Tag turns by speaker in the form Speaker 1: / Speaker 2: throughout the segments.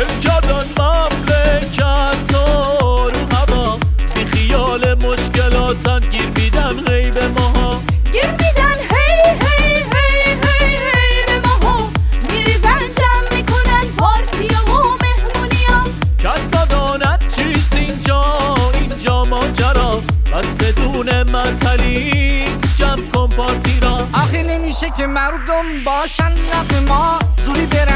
Speaker 1: للجدل مملکت رو هوا. بی خیال مشکلاتن گیر میدن غیب ماها.
Speaker 2: گیر میدن هی هی هی هی هی به ماها. میریزن جمع می‌کنن پارتی و مهمونی ها.
Speaker 1: کس نداند چیست اینجا اینجا ماجرا. بس بدون مطلی جمع کن پارتی را.
Speaker 3: آخه نمیشه که مردم باشن نه ما. زوری برن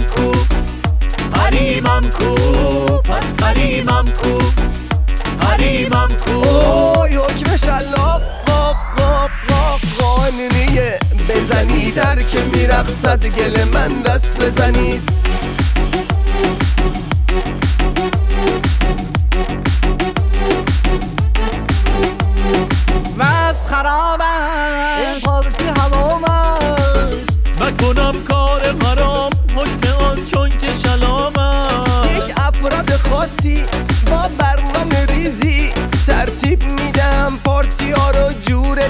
Speaker 1: قریمم کو حریمم کو پس قریمم کو حریمم کو اوی
Speaker 4: حکم شلاب قاب قاب قاب قانونیه بزنید در که میرقصد گل من دست بزنید
Speaker 3: وز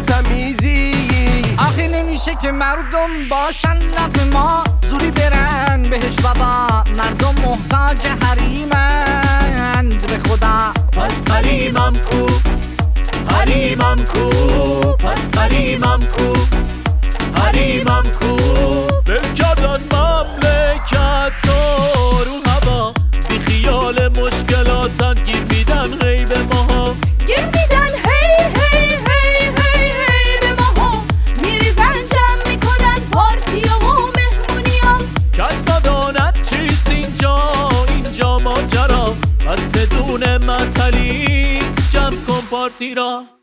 Speaker 4: تمیزی.
Speaker 3: آخه نمیشه که مردم باشن لب ما. زوری برن بهش بابا. مردم محتاج حریمند. به خدا.
Speaker 1: پس قریمم کو. حریمم کو. اینجا